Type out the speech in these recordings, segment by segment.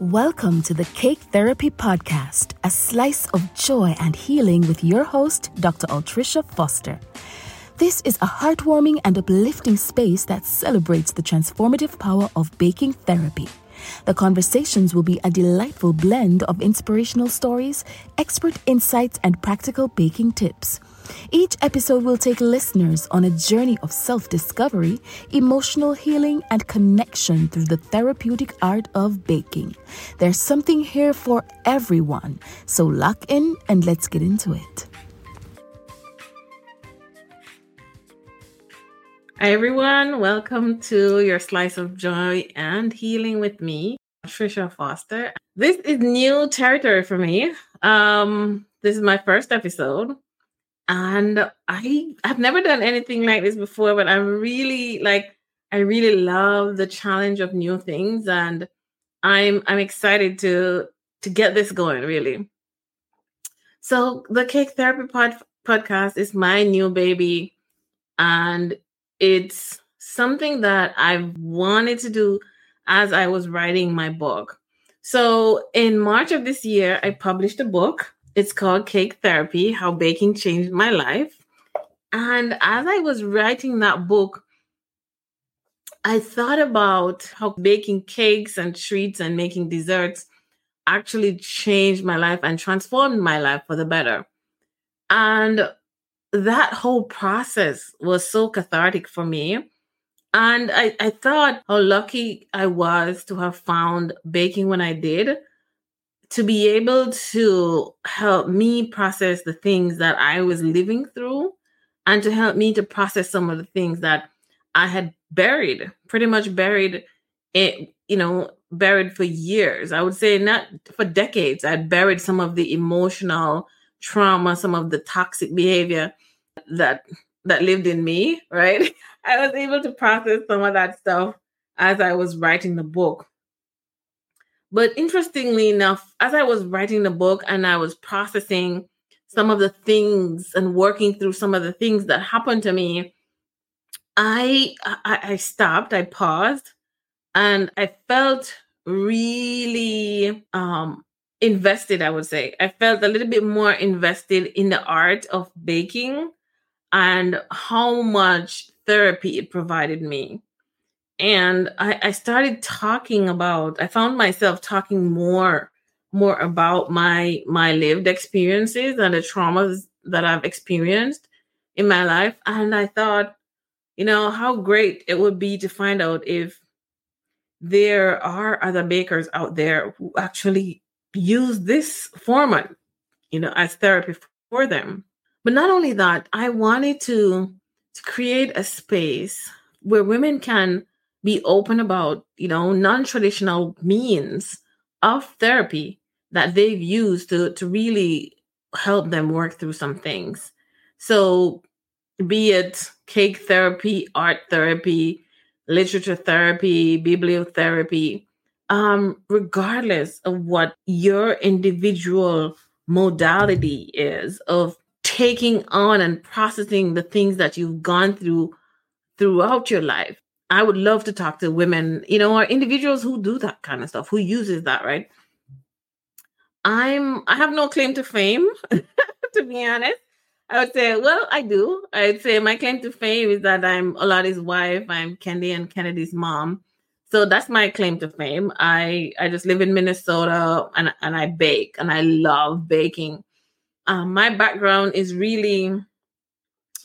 Welcome to the Cake Therapy Podcast, a slice of joy and healing with your host, Dr. Altreisha Foster. This is a heartwarming and uplifting space that celebrates the transformative power of baking therapy. The conversations will be a delightful blend of inspirational stories, expert insights, and practical baking tips. Each episode will take listeners on a journey of self discovery, emotional healing, and connection through the therapeutic art of baking. There's something here for everyone, so lock in and let's get into it. Hi, everyone. Welcome to your slice of joy and healing with me, Trisha Foster. This is new territory for me. Um, this is my first episode, and I have never done anything like this before. But I'm really like, I really love the challenge of new things, and I'm I'm excited to to get this going. Really. So the Cake Therapy Pod podcast is my new baby, and it's something that I've wanted to do as I was writing my book. So in March of this year, I published a book. It's called Cake Therapy How Baking Changed My Life. And as I was writing that book, I thought about how baking cakes and treats and making desserts actually changed my life and transformed my life for the better. And that whole process was so cathartic for me. And I, I thought how lucky I was to have found baking when I did, to be able to help me process the things that I was living through and to help me to process some of the things that I had buried, pretty much buried it, you know, buried for years. I would say not for decades. I'd buried some of the emotional trauma, some of the toxic behavior that that lived in me, right? I was able to process some of that stuff as I was writing the book. But interestingly enough, as I was writing the book and I was processing some of the things and working through some of the things that happened to me, I I, I stopped, I paused, and I felt really um invested, I would say. I felt a little bit more invested in the art of baking and how much therapy it provided me. And I, I started talking about, I found myself talking more, more about my my lived experiences and the traumas that I've experienced in my life. And I thought, you know, how great it would be to find out if there are other bakers out there who actually use this format, you know, as therapy for them. But not only that, I wanted to, to create a space where women can be open about, you know, non-traditional means of therapy that they've used to, to really help them work through some things. So be it cake therapy, art therapy, literature therapy, bibliotherapy, um, regardless of what your individual modality is of taking on and processing the things that you've gone through throughout your life. I would love to talk to women, you know, or individuals who do that kind of stuff, who uses that, right? I'm I have no claim to fame, to be honest. I would say, well, I do. I'd say my claim to fame is that I'm Oladi's wife. I'm Kendi and Kennedy's mom. So that's my claim to fame. I I just live in Minnesota and and I bake and I love baking. Um, my background is really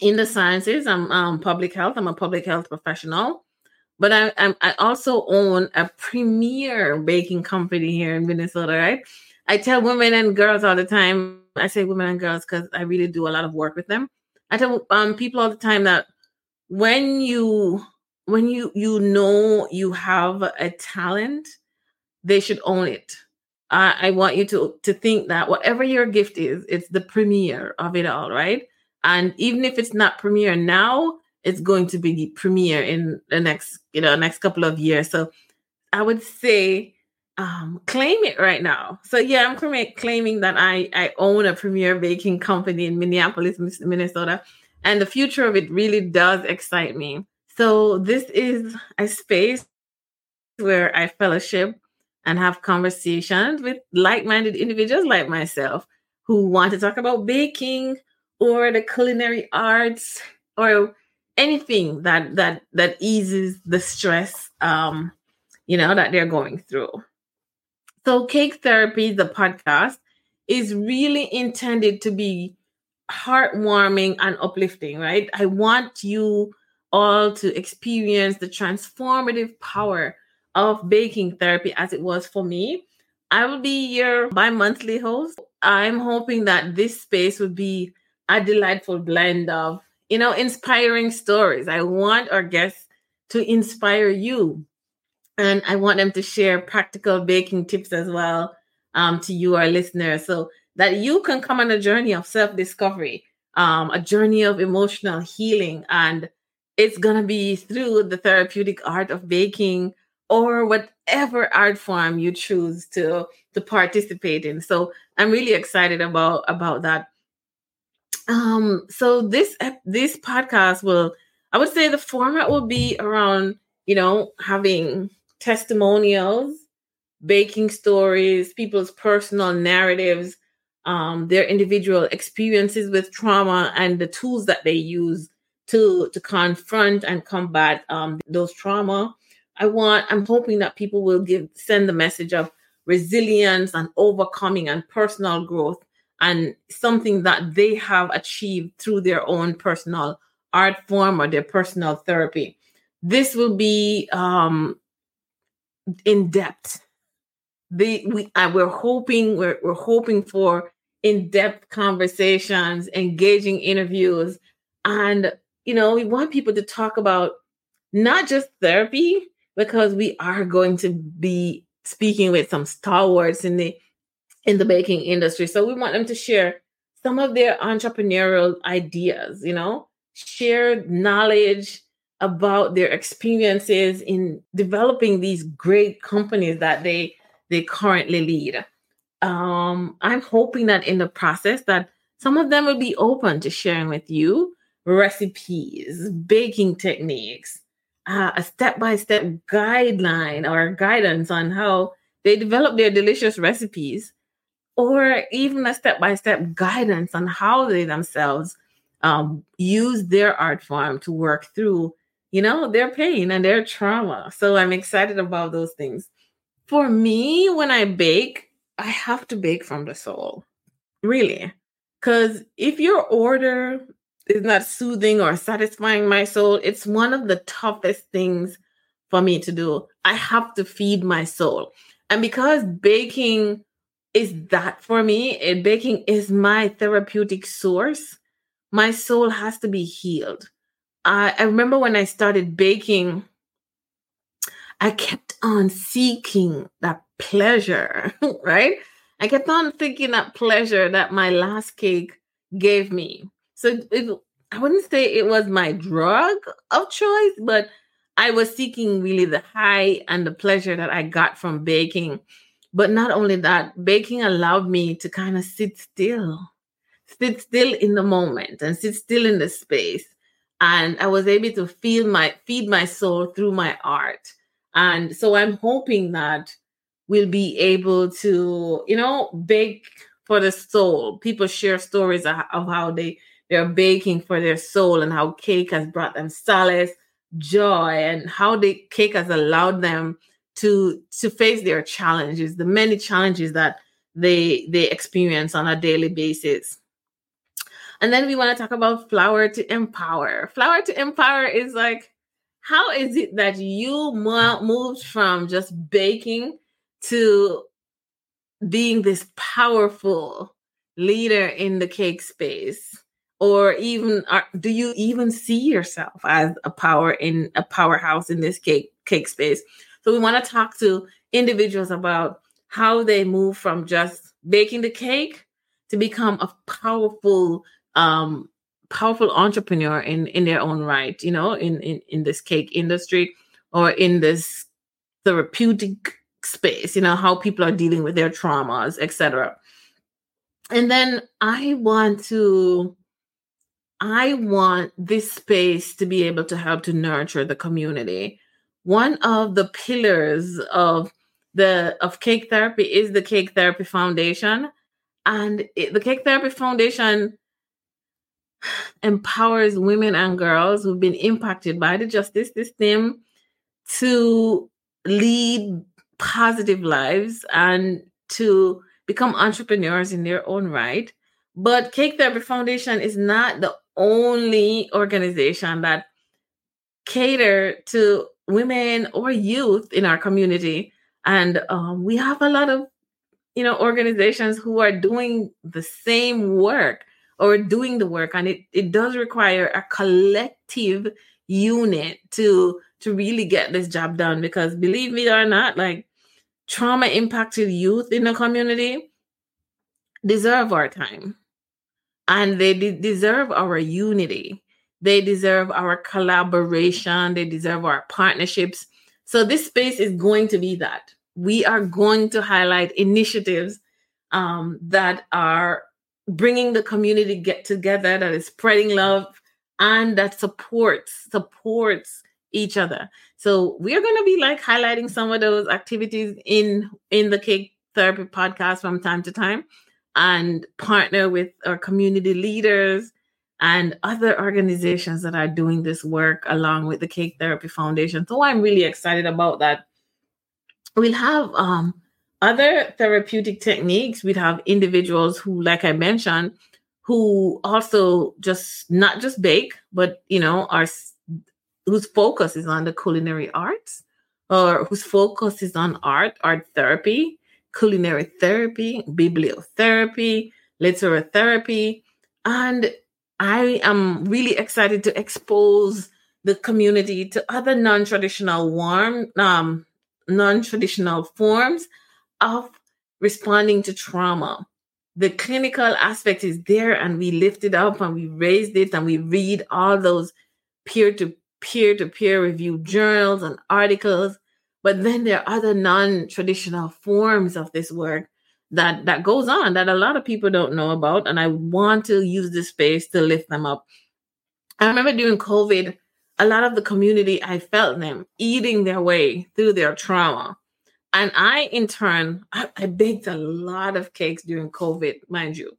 in the sciences. I'm um, public health. I'm a public health professional, but I I'm, I also own a premier baking company here in Minnesota. Right? I tell women and girls all the time. I say women and girls because I really do a lot of work with them. I tell um, people all the time that when you when you you know you have a talent, they should own it. I, I want you to to think that whatever your gift is, it's the premiere of it all, right? And even if it's not premiere now, it's going to be the premiere in the next, you know, next couple of years. So I would say um, claim it right now. So yeah, I'm claiming that I I own a premier baking company in Minneapolis, Minnesota, and the future of it really does excite me. So this is a space where I fellowship and have conversations with like-minded individuals like myself who want to talk about baking or the culinary arts or anything that that that eases the stress um you know that they're going through. So cake therapy the podcast is really intended to be heartwarming and uplifting right? I want you all to experience the transformative power of baking therapy as it was for me. I will be your bi-monthly host. I'm hoping that this space would be a delightful blend of you know, inspiring stories. I want our guests to inspire you. And I want them to share practical baking tips as well um, to you, our listeners, so that you can come on a journey of self discovery, um, a journey of emotional healing. And it's going to be through the therapeutic art of baking or whatever art form you choose to to participate in so i'm really excited about about that um, so this this podcast will, I would say, the format will be around, you know, having testimonials, baking stories, people's personal narratives, um, their individual experiences with trauma, and the tools that they use to to confront and combat um, those trauma. I want. I'm hoping that people will give send the message of resilience and overcoming and personal growth and something that they have achieved through their own personal art form or their personal therapy. This will be um, in depth. The we we're hoping we're, we're hoping for in depth conversations, engaging interviews, and you know we want people to talk about not just therapy because we are going to be speaking with some stalwarts in the in the baking industry. So we want them to share some of their entrepreneurial ideas, you know, share knowledge about their experiences in developing these great companies that they they currently lead. Um, I'm hoping that in the process that some of them will be open to sharing with you recipes, baking techniques, uh, a step-by-step guideline or guidance on how they develop their delicious recipes or even a step by step guidance on how they themselves um, use their art form to work through, you know, their pain and their trauma. So I'm excited about those things. For me, when I bake, I have to bake from the soul, really. Because if your order is not soothing or satisfying my soul, it's one of the toughest things for me to do. I have to feed my soul. And because baking is that for me. Baking is my therapeutic source. My soul has to be healed. I, I remember when I started baking, I kept on seeking that pleasure, right? I kept on thinking that pleasure that my last cake gave me. So it, I wouldn't say it was my drug of choice, but I was seeking really the high and the pleasure that I got from baking. But not only that, baking allowed me to kind of sit still, sit still in the moment and sit still in the space. And I was able to feel my feed my soul through my art. And so I'm hoping that we'll be able to, you know, bake for the soul. People share stories of, how they they're baking for their soul and how cake has brought them solace, joy, and how the cake has allowed them to to face their challenges the many challenges that they they experience on a daily basis. And then we want to talk about flour to empower. Flour to empower is like how is it that you moved from just baking to being this powerful leader in the cake space? Or even are, do you even see yourself as a power in a powerhouse in this cake cake space so we want to talk to individuals about how they move from just baking the cake to become a powerful um powerful entrepreneur in in their own right you know in in, in this cake industry or in this therapeutic space you know how people are dealing with their traumas etc and then i want to i want this space to be able to help to nurture the community one of the pillars of the of cake therapy is the cake therapy foundation and it, the cake therapy foundation empowers women and girls who've been impacted by the justice system to lead positive lives and to become entrepreneurs in their own right. But Cake Therapy Foundation is not the only organization that cater to women or youth in our community. And um, we have a lot of, you know, organizations who are doing the same work or doing the work. And it, it does require a collective unit to to really get this job done because believe me or not, like trauma impacted youth in the community deserve our time and they de- deserve our unity. They deserve our collaboration. They deserve our partnerships. So, this space is going to be that. We are going to highlight initiatives um, that are bringing the community get together, that is spreading love, and that supports supports each other. So we are going to be like highlighting some of those activities in in the cake therapy podcast from time to time and partner with our community leaders and other organizations that are doing this work along with the Cake Therapy Foundation. So I'm really excited about that. We'll have um, other therapeutic techniques. We'd have individuals who, like I mentioned, who also just not just bake, but you know, are whose focus is on the culinary arts or whose focus is on art, art therapy, culinary therapy, bibliotherapy, literary therapy, And I am really excited to expose the community to other non-traditional warm, um, non-traditional forms of responding to trauma. The clinical aspect is there, and we lift it up and we raised it, and we read all those peer to peer to peer review journals and articles but then there are other non-traditional forms of this work that that goes on that a lot of people don't know about and i want to use this space to lift them up i remember during covid a lot of the community i felt them eating their way through their trauma and i in turn I, I baked a lot of cakes during covid mind you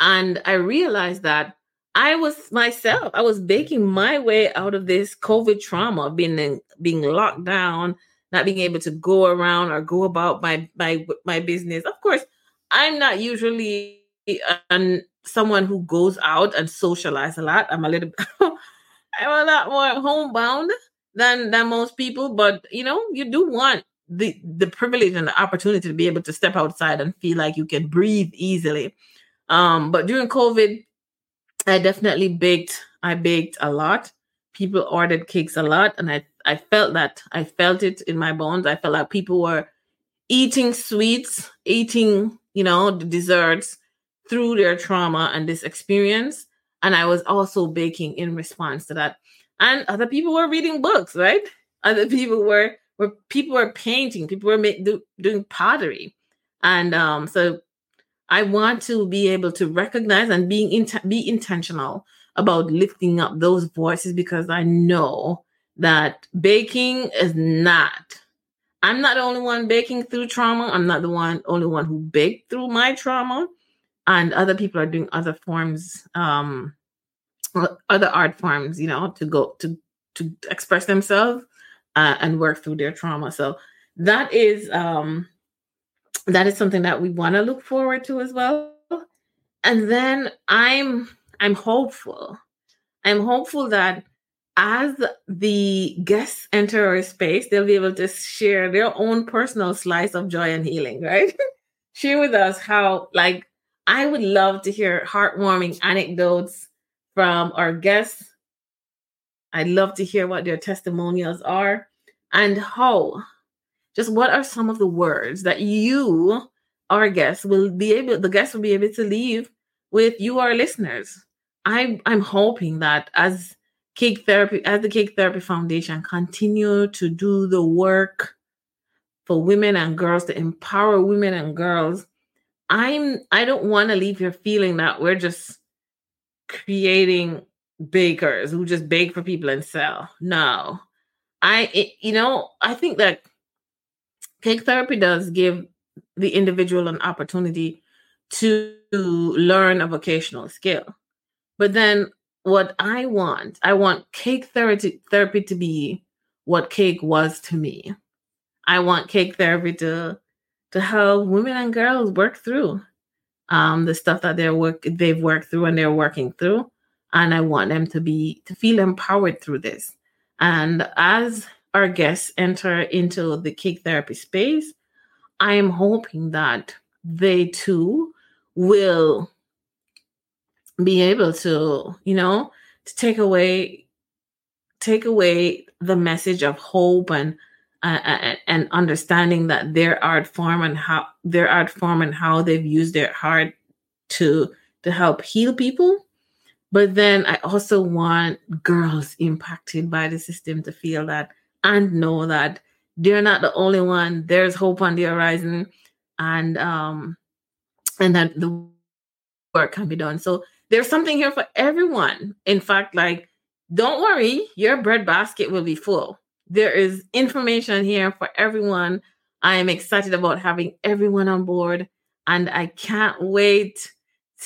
and i realized that I was myself. I was baking my way out of this COVID trauma, being being locked down, not being able to go around or go about my my my business. Of course, I'm not usually um, someone who goes out and socialize a lot. I'm a little I'm a lot more homebound than than most people, but you know, you do want the the privilege and the opportunity to be able to step outside and feel like you can breathe easily. Um, but during COVID, I definitely baked. I baked a lot. People ordered cakes a lot, and I I felt that. I felt it in my bones. I felt like people were eating sweets, eating, you know, the desserts through their trauma and this experience. And I was also baking in response to that. And other people were reading books, right? Other people were were people were painting, people were make, do, doing pottery, and um, so I want to be able to recognize and being in, be intentional about lifting up those voices because I know that baking is not i'm not the only one baking through trauma. I'm not the one only one who baked through my trauma. And other people are doing other forms um other art forms you know to go to to express themselves uh, and work through their trauma. So that is um that is something that we want to look forward to as well. And then i'm i'm hopeful. I'm hopeful that as the guests enter our space, they'll be able to share their own personal slice of joy and healing, right? share with us how, like, I would love to hear heartwarming anecdotes from our guests. I'd love to hear what their testimonials are and how, just what are some of the words that you, our guests, will be able, the guests will be able to leave with you, our listeners. I'm, I'm hoping that as Cake Therapy, as the Cake Therapy Foundation, continue to do the work for women and girls to empower women and girls. I'm I don't want to leave here feeling that we're just creating bakers who just bake for people and sell. No. I it, you know, I think that cake therapy does give the individual an opportunity to learn a vocational skill. But then what I want, I want cake therapy therapy to be what cake was to me. I want cake therapy to to help women and girls work through um, the stuff that they're work they've worked through and they're working through, and I want them to be to feel empowered through this. And as our guests enter into the cake therapy space, I am hoping that they too will be able to, you know, to take away take away the message of hope and uh, and understanding that their art form and how their art form and how they've used their heart to to help heal people. But then i also want girls impacted by the system to feel that and know that they're not the only one. There's hope on the horizon and um and that the work can be done. So there's something here for everyone in fact like don't worry your bread basket will be full there is information here for everyone. I am excited about having everyone on board and I can't wait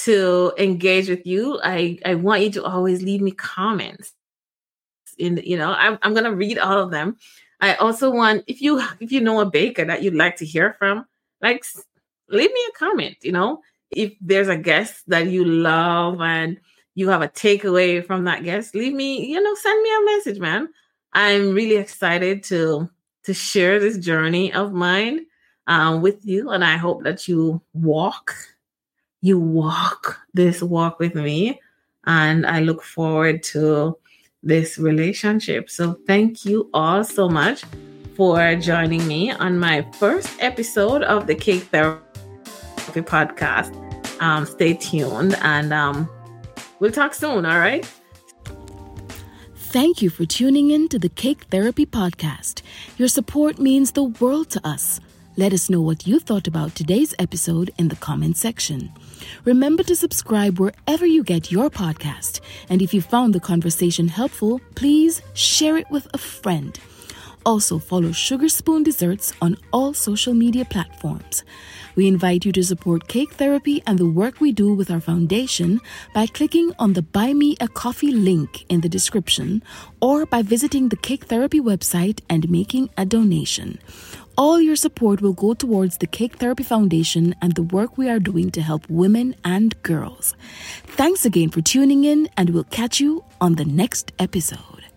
to engage with you. I, I want you to always leave me comments. In you know, I'm, I'm gonna read all of them. I also want if you if you know a baker that you'd like to hear from, like leave me a comment. You know, if there's a guest that you love and you have a takeaway from that guest, leave me, you know, send me a message, man. I'm really excited to to share this journey of mine um, with you, and I hope that you walk, you walk this walk with me, and I look forward to this relationship. So thank you all so much for joining me on my first episode of the Cake Therapy podcast. Um, stay tuned, and um, we'll talk soon. All right. Thank you for tuning in to the Cake Therapy Podcast. Your support means the world to us. Let us know what you thought about today's episode in the comment section. Remember to subscribe wherever you get your podcast. And if you found the conversation helpful, please share it with a friend. Also, follow Sugar Spoon Desserts on all social media platforms. We invite you to support Cake Therapy and the work we do with our foundation by clicking on the Buy Me a Coffee link in the description or by visiting the Cake Therapy website and making a donation. All your support will go towards the Cake Therapy Foundation and the work we are doing to help women and girls. Thanks again for tuning in, and we'll catch you on the next episode.